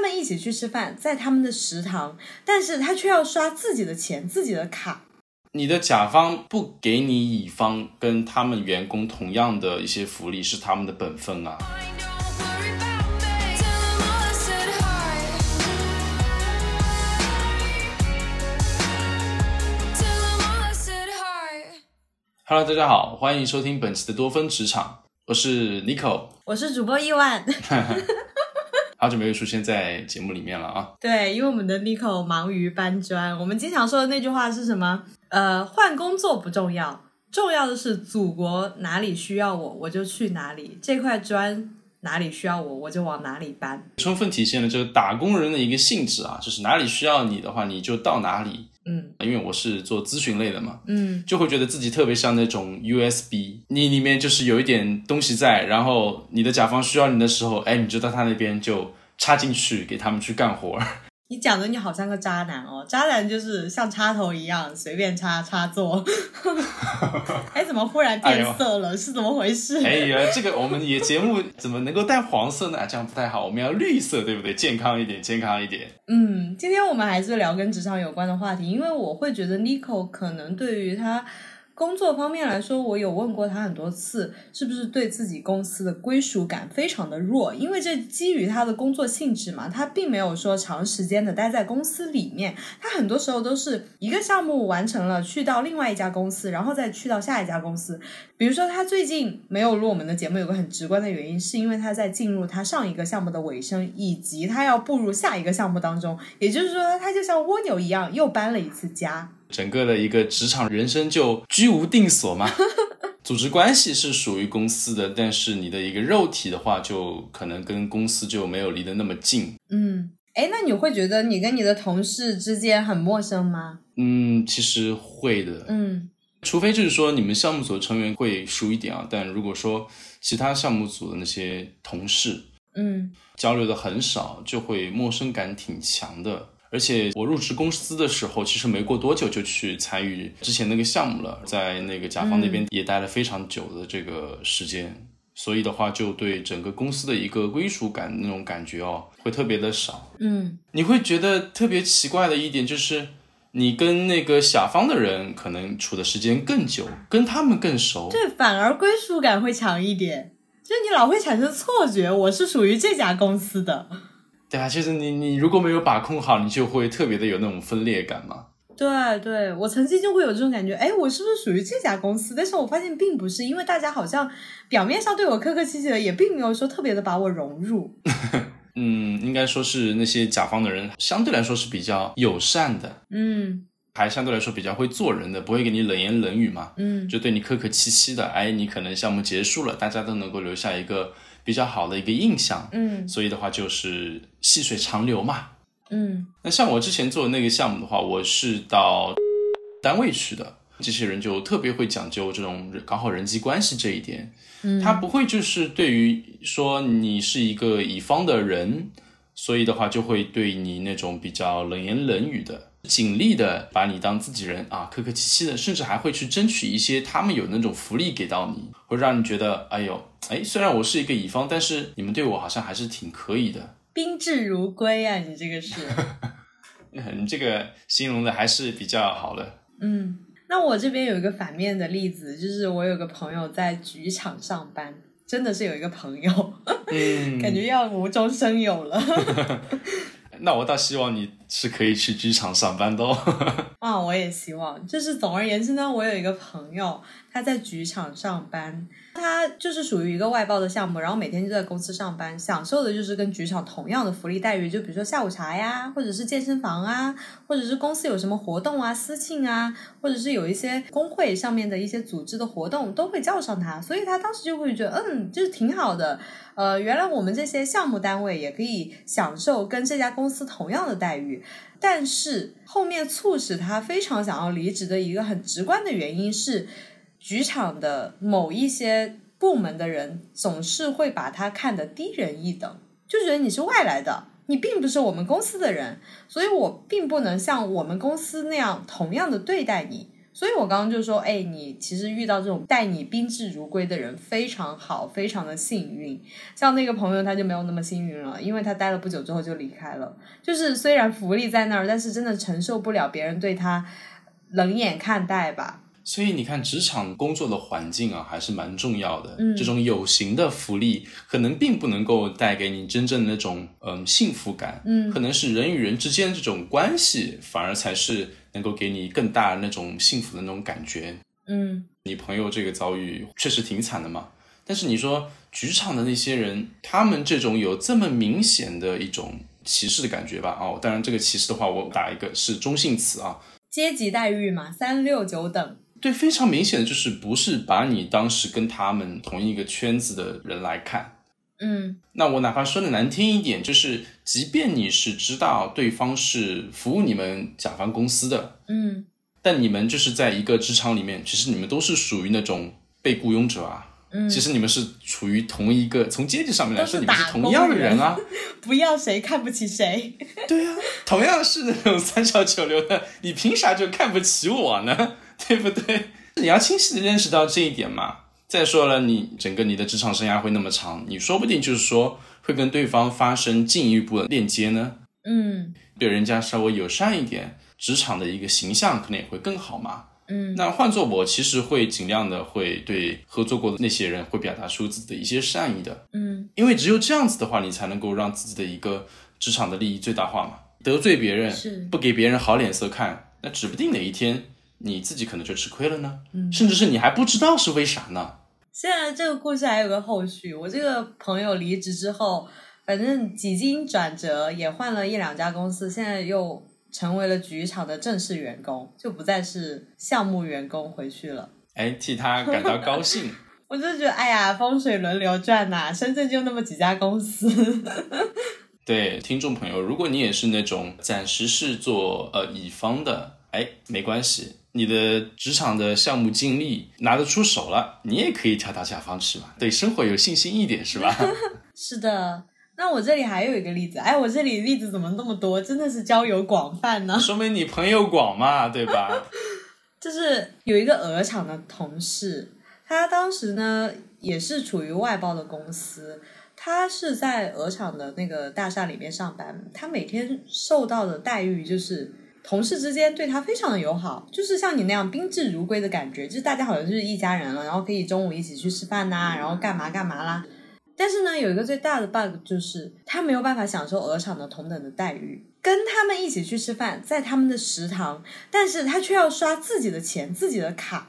们一起去吃饭，在他们的食堂，但是他却要刷自己的钱、自己的卡。你的甲方不给你乙方跟他们员工同样的一些福利，是他们的本分啊。Hello，大家好，欢迎收听本期的多芬职场，我是 Nico，我是主播伊万，好久没有出现在节目里面了啊。对，因为我们的 Nico 忙于搬砖，我们经常说的那句话是什么？呃，换工作不重要，重要的是祖国哪里需要我，我就去哪里，这块砖哪里需要我，我就往哪里搬。充分体现了这个打工人的一个性质啊，就是哪里需要你的话，你就到哪里。嗯因为我是做咨询类的嘛，嗯，就会觉得自己特别像那种 USB，你里面就是有一点东西在，然后你的甲方需要你的时候，哎，你就到他那边就插进去，给他们去干活儿。你讲的你好像个渣男哦，渣男就是像插头一样随便插插座。哎，怎么忽然变色了？是怎么回事？哎呀，这个我们也节目怎么能够带黄色呢？这样不太好，我们要绿色，对不对？健康一点，健康一点。嗯，今天我们还是聊跟职场有关的话题，因为我会觉得 Nico 可能对于他工作方面来说，我有问过他很多次，是不是对自己公司的归属感非常的弱？因为这基于他的工作性质嘛，他并没有说长时间的待在公司里面，他很多时候都是一个项目完成了，去到另外一家公司，然后再去到下一家公司。比如说，他最近没有录我们的节目，有个很直观的原因，是因为他在进入他上一个项目的尾声，以及他要步入下一个项目当中。也就是说，他就像蜗牛一样，又搬了一次家。整个的一个职场人生就居无定所嘛。组织关系是属于公司的，但是你的一个肉体的话，就可能跟公司就没有离得那么近。嗯，哎，那你会觉得你跟你的同事之间很陌生吗？嗯，其实会的。嗯除非就是说你们项目组的成员会熟一点啊，但如果说其他项目组的那些同事嗯交流的很少，就会陌生感挺强的。而且我入职公司的时候，其实没过多久就去参与之前那个项目了，在那个甲方那边也待了非常久的这个时间，所以的话就对整个公司的一个归属感那种感觉哦，会特别的少。嗯你会觉得特别奇怪的一点就是，你跟那个甲方的人可能处的时间更久，跟他们更熟。对，反而归属感会强一点。就是你老会产生错觉，我是属于这家公司的。对啊，其实你你如果没有把控好，你就会特别的有那种分裂感嘛。对对，我曾经就会有这种感觉，哎，我是不是属于这家公司？但是我发现并不是，因为大家好像表面上对我客客气气的，也并没有说特别的把我融入。嗯，应该说是那些甲方的人相对来说是比较友善的，嗯还相对来说比较会做人的，不会给你冷言冷语嘛，嗯就对你客客气气的。哎，你可能项目结束了，大家都能够留下一个比较好的一个印象，嗯。所以的话就是细水长流嘛。嗯。那像我之前做的那个项目的话，我是到 单位去的，这些人就特别会讲究这种搞好人际关系这一点。嗯，他不会就是对于说你是一个乙方的人，所以的话就会对你那种比较冷言冷语的，尽力的把你当自己人啊，客客气气的，甚至还会去争取一些他们有那种福利给到你，会让你觉得哎呦，哎，虽然我是一个乙方，但是你们对我好像还是挺可以的。宾至如归啊，你这个是。你这个形容的还是比较好的。嗯，那我这边有一个反面的例子，就是我有个朋友在局场上班，真的是有一个朋友，嗯，感觉要无中生有了。那我倒希望你是可以去剧场上班的哦。啊，我也希望。就是总而言之呢，我有一个朋友，他在剧场上班，他就是属于一个外包的项目，然后每天就在公司上班，享受的就是跟剧场同样的福利待遇，就比如说下午茶呀，或者是健身房啊，或者是公司有什么活动啊、私庆啊，或者是有一些工会上面的一些组织的活动，都会叫上他，所以他当时就会觉得，嗯，就是挺好的。呃，原来我们这些项目单位也可以享受跟这家公司同样的待遇，但是后面促使他非常想要离职的一个很直观的原因是，局场的某一些部门的人总是会把他看得低人一等，就觉得你是外来的，你并不是我们公司的人，所以我并不能像我们公司那样同样的对待你。所以我刚刚就说，哎，你其实遇到这种待你宾至如归的人非常好，非常的幸运。像那个朋友他就没有那么幸运了，因为他待了不久之后就离开了。就是虽然福利在那儿，但是真的承受不了别人对他冷眼看待吧。所以你看，职场工作的环境啊，还是蛮重要的。嗯，这种有形的福利可能并不能够带给你真正的那种嗯幸福感。嗯，可能是人与人之间这种关系，反而才是能够给你更大的那种幸福的那种感觉。嗯，你朋友这个遭遇确实挺惨的嘛。但是你说职场的那些人，他们这种有这么明显的一种歧视的感觉吧？哦，当然这个歧视的话，我打一个是中性词啊。阶级待遇嘛，三六九等。对，非常明显的就是不是把你当时跟他们同一个圈子的人来看。嗯那我哪怕说的难听一点，就是即便你是知道对方是服务你们甲方公司的，嗯但你们就是在一个职场里面，其实你们都是属于那种被雇佣者啊。嗯，其实你们是处于同一个，从阶级上面来说，你们是同样的人啊。不要谁看不起谁。对啊，同样是那种三教九流的，你凭啥就看不起我呢？对不对？你要清晰的认识到这一点嘛。再说了，你整个你的职场生涯会那么长，你说不定就是说会跟对方发生进一步的链接呢。嗯对人家稍微友善一点，职场的一个形象可能也会更好嘛。嗯那换做我，其实会尽量的会对合作过的那些人会表达出自己的一些善意的，嗯因为只有这样子的话，你才能够让自己的一个职场的利益最大化嘛。得罪别人是，不给别人好脸色看，那指不定哪一天你自己可能就吃亏了呢。嗯，甚至是你还不知道是为啥呢。现在这个故事还有个后续，我这个朋友离职之后，反正几经转折，也换了一两家公司，现在又成为了局场的正式员工，就不再是项目员工回去了。哎，替他感到高兴。我就觉得，哎呀，风水轮流转呐、深圳就那么几家公司。对听众朋友，如果你也是那种暂时是做呃乙方的，哎，没关系，你的职场的项目经历拿得出手了，你也可以跳到甲方去嘛，对生活有信心一点是吧？是的，那我这里还有一个例子，哎，我这里例子怎么那么多？真的是交友广泛呢。说明你朋友广嘛，对吧？就是有一个鹅厂的同事，他当时呢也是处于外包的公司，他是在鹅厂的那个大厦里面上班，他每天受到的待遇就是。同事之间对他非常的友好，就是像你那样宾至如归的感觉，就是大家好像就是一家人了，然后可以中午一起去吃饭呐、然后干嘛干嘛啦。但是呢，有一个最大的 bug 就是他没有办法享受鹅厂的同等的待遇，跟他们一起去吃饭，在他们的食堂，但是他却要刷自己的钱、自己的卡。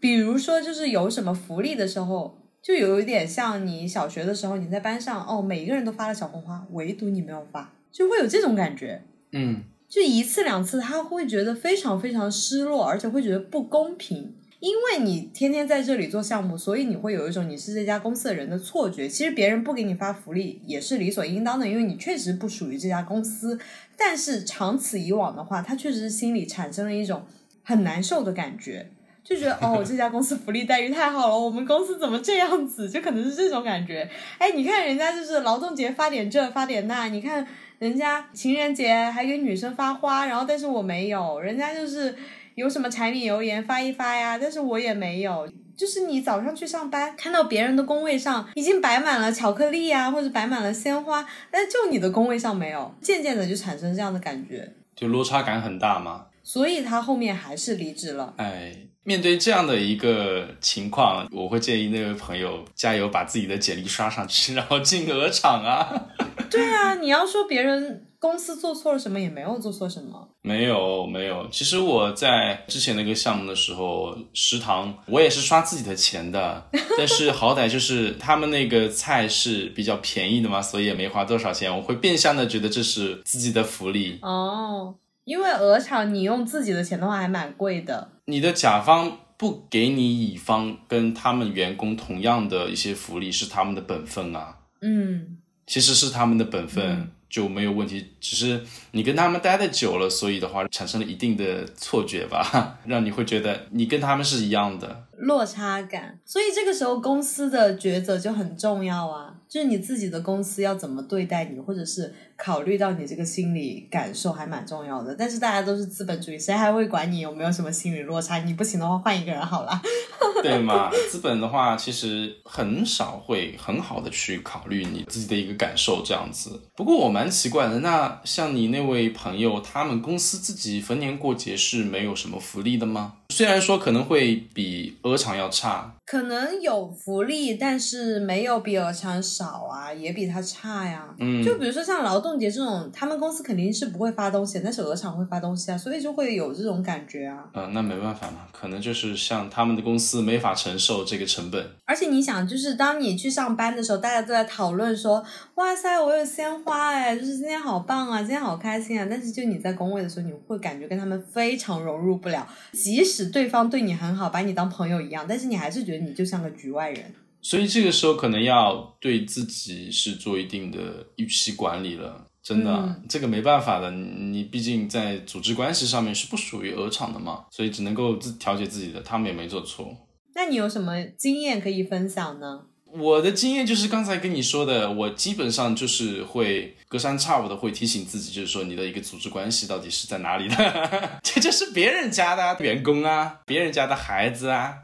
比如说，就是有什么福利的时候，就有一点像你小学的时候，你在班上哦，每一个人都发了小红花，唯独你没有发，就会有这种感觉。嗯，就一次两次，他会觉得非常非常失落，而且会觉得不公平。因为你天天在这里做项目，所以你会有一种你是这家公司的人的错觉。其实别人不给你发福利也是理所应当的，因为你确实不属于这家公司。但是长此以往的话，他确实是心里产生了一种很难受的感觉，就觉得哦，这家公司福利待遇太好了，我们公司怎么这样子？就可能是这种感觉。哎，你看人家就是劳动节发点这发点那，你看人家情人节还给女生发花，然后但是我没有，人家就是有什么柴米油盐发一发呀，但是我也没有。就是你早上去上班，看到别人的工位上已经摆满了巧克力呀，或者摆满了鲜花，但是就你的工位上没有，渐渐的就产生这样的感觉，就落差感很大嘛。所以他后面还是离职了。哎，面对这样的一个情况，我会建议那位朋友加油，把自己的简历刷上去，然后进鹅厂啊。对啊，你要说别人公司做错了什么，也没有做错什么。没有没有，其实我在之前那个项目的时候，食堂我也是刷自己的钱的，但是好歹就是他们那个菜是比较便宜的嘛，所以也没花多少钱。我会变相的觉得这是自己的福利。哦，因为鹅厂你用自己的钱的话还蛮贵的。你的甲方不给你乙方跟他们员工同样的一些福利，是他们的本分啊。嗯，其实是他们的本分，就没有问题。只是你跟他们待的久了，所以的话产生了一定的错觉吧，让你会觉得你跟他们是一样的。落差感，所以这个时候公司的抉择就很重要啊，就是你自己的公司要怎么对待你，或者是考虑到你这个心理感受还蛮重要的。但是大家都是资本主义，谁还会管你有没有什么心理落差？你不行的话换一个人好了。对嘛？资本的话，其实很少会很好的去考虑你自己的一个感受这样子。不过我蛮奇怪的，那像你那位朋友，他们公司自己逢年过节是没有什么福利的吗？虽然说可能会比鹅厂要差，可能有福利，但是没有比鹅厂少啊，也比它差呀。嗯，就比如说像劳动节这种，他们公司肯定是不会发东西，但是鹅厂会发东西啊，所以就会有这种感觉啊。嗯、那没办法嘛，可能就是像他们的公司没法承受这个成本。而且你想，就是当你去上班的时候，大家都在讨论说，哇塞，我有鲜花哎，就是今天好棒啊，今天好开心啊。但是就你在工位的时候，你会感觉跟他们非常融入不了，即使对方对你很好，把你当朋友一样，但是你还是觉得你就像个局外人。所以这个时候可能要对自己是做一定的预期管理了。真的，嗯这个没办法的，你毕竟在组织关系上面是不属于鹅厂的嘛，所以只能够自调节自己的，他们也没做错。那你有什么经验可以分享呢？我的经验就是刚才跟你说的，我基本上就是会隔三差五的会提醒自己，就是说你的一个组织关系到底是在哪里的，这就是别人家的员工啊，别人家的孩子啊，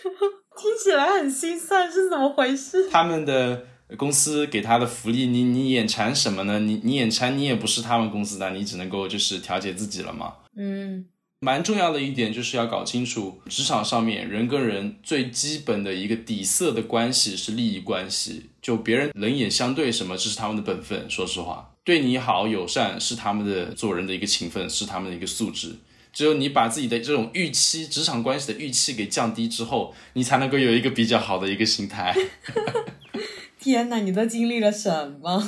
听起来很心酸，是怎么回事？他们的公司给他的福利，你你眼馋什么呢？你你眼馋，你也不是他们公司的，你只能够就是调节自己了嘛。嗯蛮重要的一点就是要搞清楚，职场上面人跟人最基本的一个底色的关系是利益关系，就别人冷眼相对什么，这是他们的本分。说实话，对你好友善是他们的做人的一个情分，是他们的一个素质。只有你把自己的这种预期，职场关系的预期给降低之后，你才能够有一个比较好的一个心态。天哪，你都经历了什么？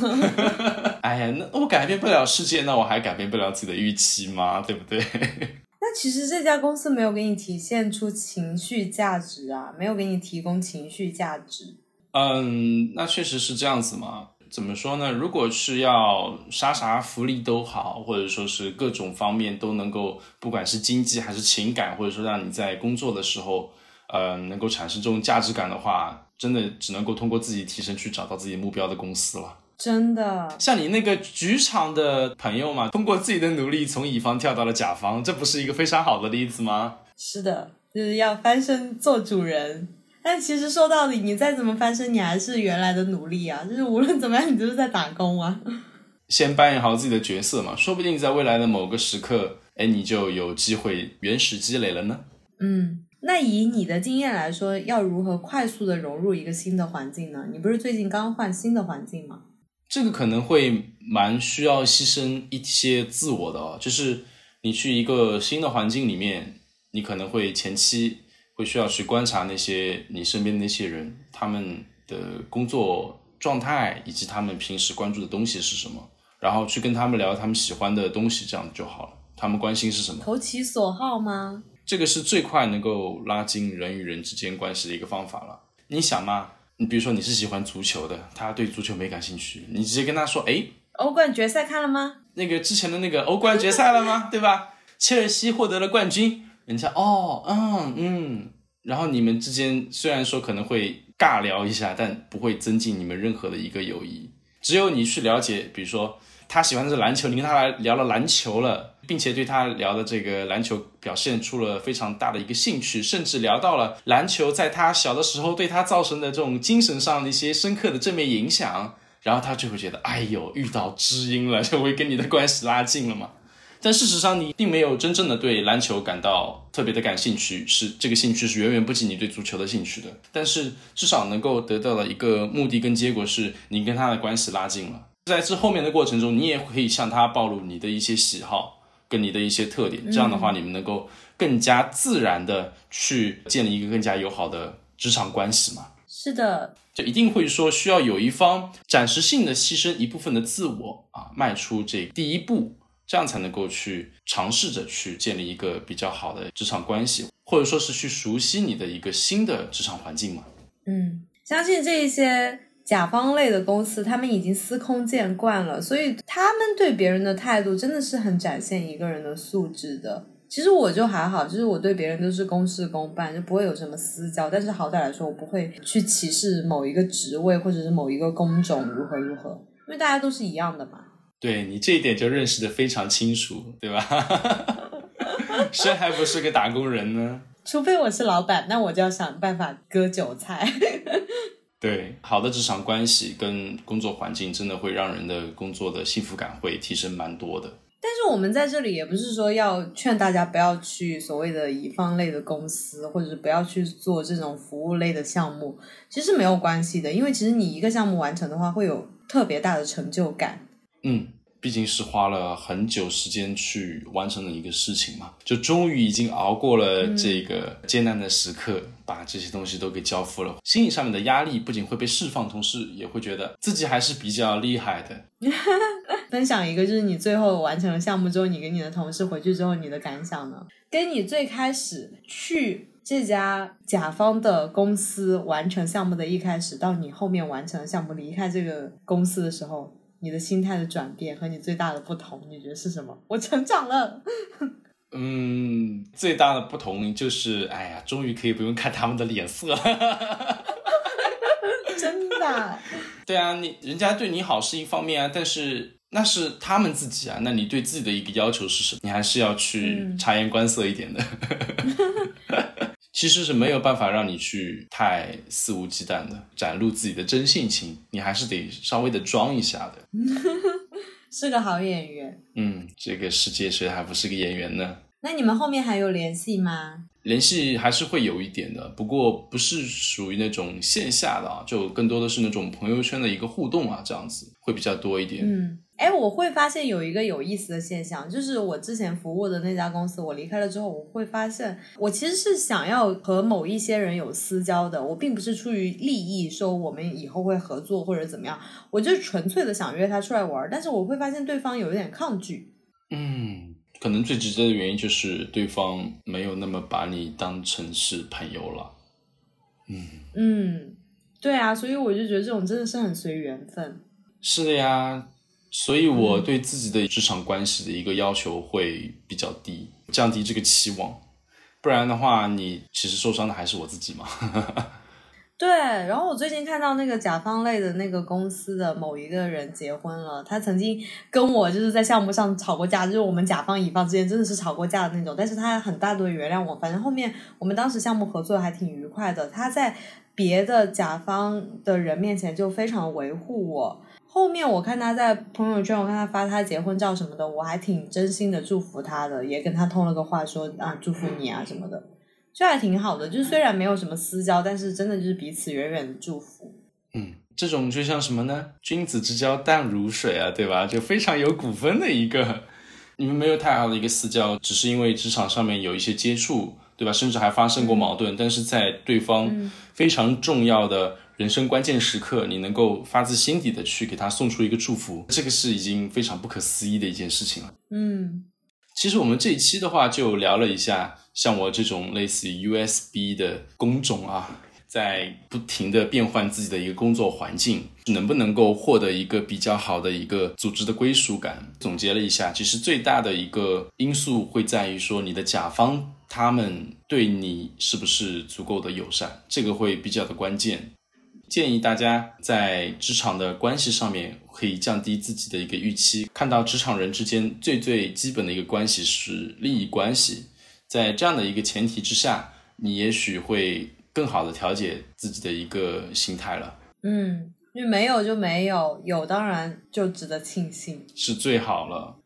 哎呀，那我改变不了世界，那我还改变不了自己的预期吗？对不对？那其实这家公司没有给你体现出情绪价值啊，没有给你提供情绪价值。嗯，那确实是这样子嘛。怎么说呢？如果是要啥啥福利都好，或者说是各种方面都能够，不管是经济还是情感，或者说让你在工作的时候，呃，能够产生这种价值感的话，真的只能够通过自己提升去找到自己目标的公司了。真的，像你那个职场的朋友嘛，通过自己的努力从乙方跳到了甲方，这不是一个非常好的例子吗？是的，就是要翻身做主人。但其实说到底，你再怎么翻身，你还是原来的奴隶啊！就是无论怎么样，你都是在打工啊。先扮演好自己的角色嘛，说不定在未来的某个时刻，哎，你就有机会原始积累了呢。嗯，那以你的经验来说，要如何快速的融入一个新的环境呢？你不是最近刚换新的环境吗？这个可能会蛮需要牺牲一些自我的哦，就是你去一个新的环境里面，你可能会前期会需要去观察那些你身边的那些人，他们的工作状态以及他们平时关注的东西是什么，然后去跟他们聊他们喜欢的东西，这样就好了。他们关心是什么？投其所好吗？这个是最快能够拉近人与人之间关系的一个方法了。你想嘛，你比如说你是喜欢足球的，他对足球没感兴趣，你直接跟他说，哎，欧冠决赛看了吗？那个之前的那个欧冠决赛了吗？对吧？切尔西获得了冠军，人家哦，嗯嗯，然后你们之间虽然说可能会尬聊一下，但不会增进你们任何的一个友谊。只有你去了解，比如说他喜欢的是篮球，你跟他来聊了篮球了，并且对他聊的这个篮球表现出了非常大的一个兴趣，甚至聊到了篮球在他小的时候对他造成的这种精神上的一些深刻的正面影响，然后他就会觉得，哎呦，遇到知音了，就会跟你的关系拉近了嘛。但事实上，你并没有真正的对篮球感到特别的感兴趣，是这个兴趣是远远不及你对足球的兴趣的。但是至少能够得到的一个目的跟结果，是你跟他的关系拉近了。在这后面的过程中，你也可以向他暴露你的一些喜好跟你的一些特点，这样的话，你们能够更加自然的去建立一个更加友好的职场关系嘛。是的，就一定会说需要有一方暂时性的牺牲一部分的自我啊，迈出这第一步，这样才能够去尝试着去建立一个比较好的职场关系，或者说是去熟悉你的一个新的职场环境嘛。嗯，相信这一些甲方类的公司，他们已经司空见惯了，所以他们对别人的态度真的是很展现一个人的素质的。其实我就还好，就是我对别人都是公事公办，就不会有什么私交。但是好歹来说，我不会去歧视某一个职位或者是某一个工种如何如何，因为大家都是一样的嘛。对你这一点就认识的非常清楚，对吧？谁还不是个打工人呢？除非我是老板，那我就要想办法割韭菜。对，好的职场关系跟工作环境真的会让人的工作的幸福感会提升蛮多的。但是我们在这里也不是说要劝大家不要去所谓的乙方类的公司，或者是不要去做这种服务类的项目，其实没有关系的，因为其实你一个项目完成的话，会有特别大的成就感。嗯，毕竟是花了很久时间去完成的一个事情嘛，就终于已经熬过了这个艰难的时刻，把这些东西都给交付了，心理上面的压力不仅会被释放，同时也会觉得自己还是比较厉害的。分享一个，就是你最后完成了项目之后，你跟你的同事回去之后，你的感想呢？跟你最开始去这家甲方的公司完成项目的一开始，到你后面完成项目离开这个公司的时候，你的心态的转变和你最大的不同，你觉得是什么？我成长了。嗯，最大的不同就是，哎呀，终于可以不用看他们的脸色了。真的，对啊，你人家对你好是一方面啊，但是那是他们自己啊，那你对自己的一个要求是什么？你还是要去察言观色一点的。其实是没有办法让你去太肆无忌惮的展露自己的真性情，你还是得稍微的装一下的。是个好演员。嗯，这个世界谁还不是个演员呢？那你们后面还有联系吗？联系还是会有一点的，不过不是属于那种线下的啊，就更多的是那种朋友圈的一个互动啊，这样子会比较多一点。嗯，哎，我会发现有一个有意思的现象，就是我之前服务的那家公司，我离开了之后，我会发现我其实是想要和某一些人有私交的，我并不是出于利益说我们以后会合作或者怎么样，我就纯粹的想约他出来玩儿，但是我会发现对方有一点抗拒。嗯，可能最直接的原因就是对方没有那么把你当成是朋友了。嗯嗯，对啊，所以我就觉得这种真的是很随缘分。是的呀，所以我对自己的职场关系的一个要求会比较低，降低这个期望。不然的话，你其实受伤的还是我自己嘛。对，然后我最近看到那个甲方类的那个公司的某一个人结婚了，他曾经跟我就是在项目上吵过架，就是我们甲方乙方之间真的是吵过架的那种，但是他很大度的原谅我，反正后面我们当时项目合作还挺愉快的，他在别的甲方的人面前就非常维护我。后面我看他在朋友圈，我看他发他结婚照什么的，我还挺真心的祝福他的，也跟他通了个话说啊祝福你啊什么的。就还挺好的，就是虽然没有什么私交，但是真的就是彼此远远的祝福。嗯，这种就像什么呢？君子之交淡如水啊，对吧？就非常有股份的一个，你们没有太好的一个私交，只是因为职场上面有一些接触，对吧？甚至还发生过矛盾，但是在对方非常重要的人生关键时刻，你能够发自心底的去给他送出一个祝福，这个是已经非常不可思议的一件事情了。嗯其实我们这一期的话，就聊了一下像我这种类似于 USB 的工种啊，在不停的变换自己的一个工作环境，能不能够获得一个比较好的一个组织的归属感？总结了一下，其实最大的一个因素会在于说你的甲方他们对你是不是足够的友善，这个会比较的关键。建议大家在职场的关系上面可以降低自己的一个预期，看到职场人之间最最基本的一个关系是利益关系，在这样的一个前提之下，你也许会更好的调节自己的一个心态了，嗯，因为没有就没有，有当然就值得庆幸。是最好了。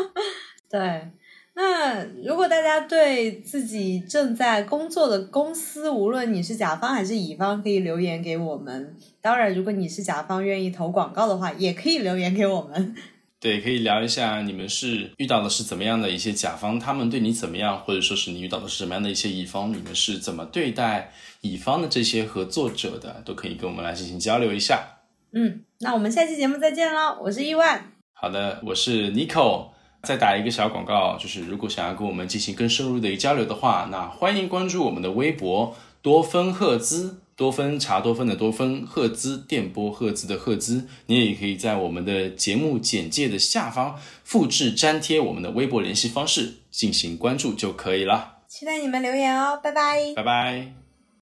对，那如果大家对自己正在工作的公司，无论你是甲方还是乙方，可以留言给我们。当然，如果你是甲方愿意投广告的话，也可以留言给我们。对，可以聊一下你们是遇到的是怎么样的一些甲方，他们对你怎么样，或者说是你遇到的是什么样的一些乙方，你们是怎么对待乙方的这些合作者的，都可以跟我们来进行交流一下。嗯，那我们下期节目再见喽！我是伊万，好的，我是 Nico。再打一个小广告，就是如果想要跟我们进行更深入的一个交流的话，那欢迎关注我们的微博多芬赫兹，多芬茶多芬的多芬，赫兹电波赫兹的赫兹。你也可以在我们的节目简介的下方复制粘贴我们的微博联系方式，进行关注就可以了。期待你们留言哦，拜拜。拜拜。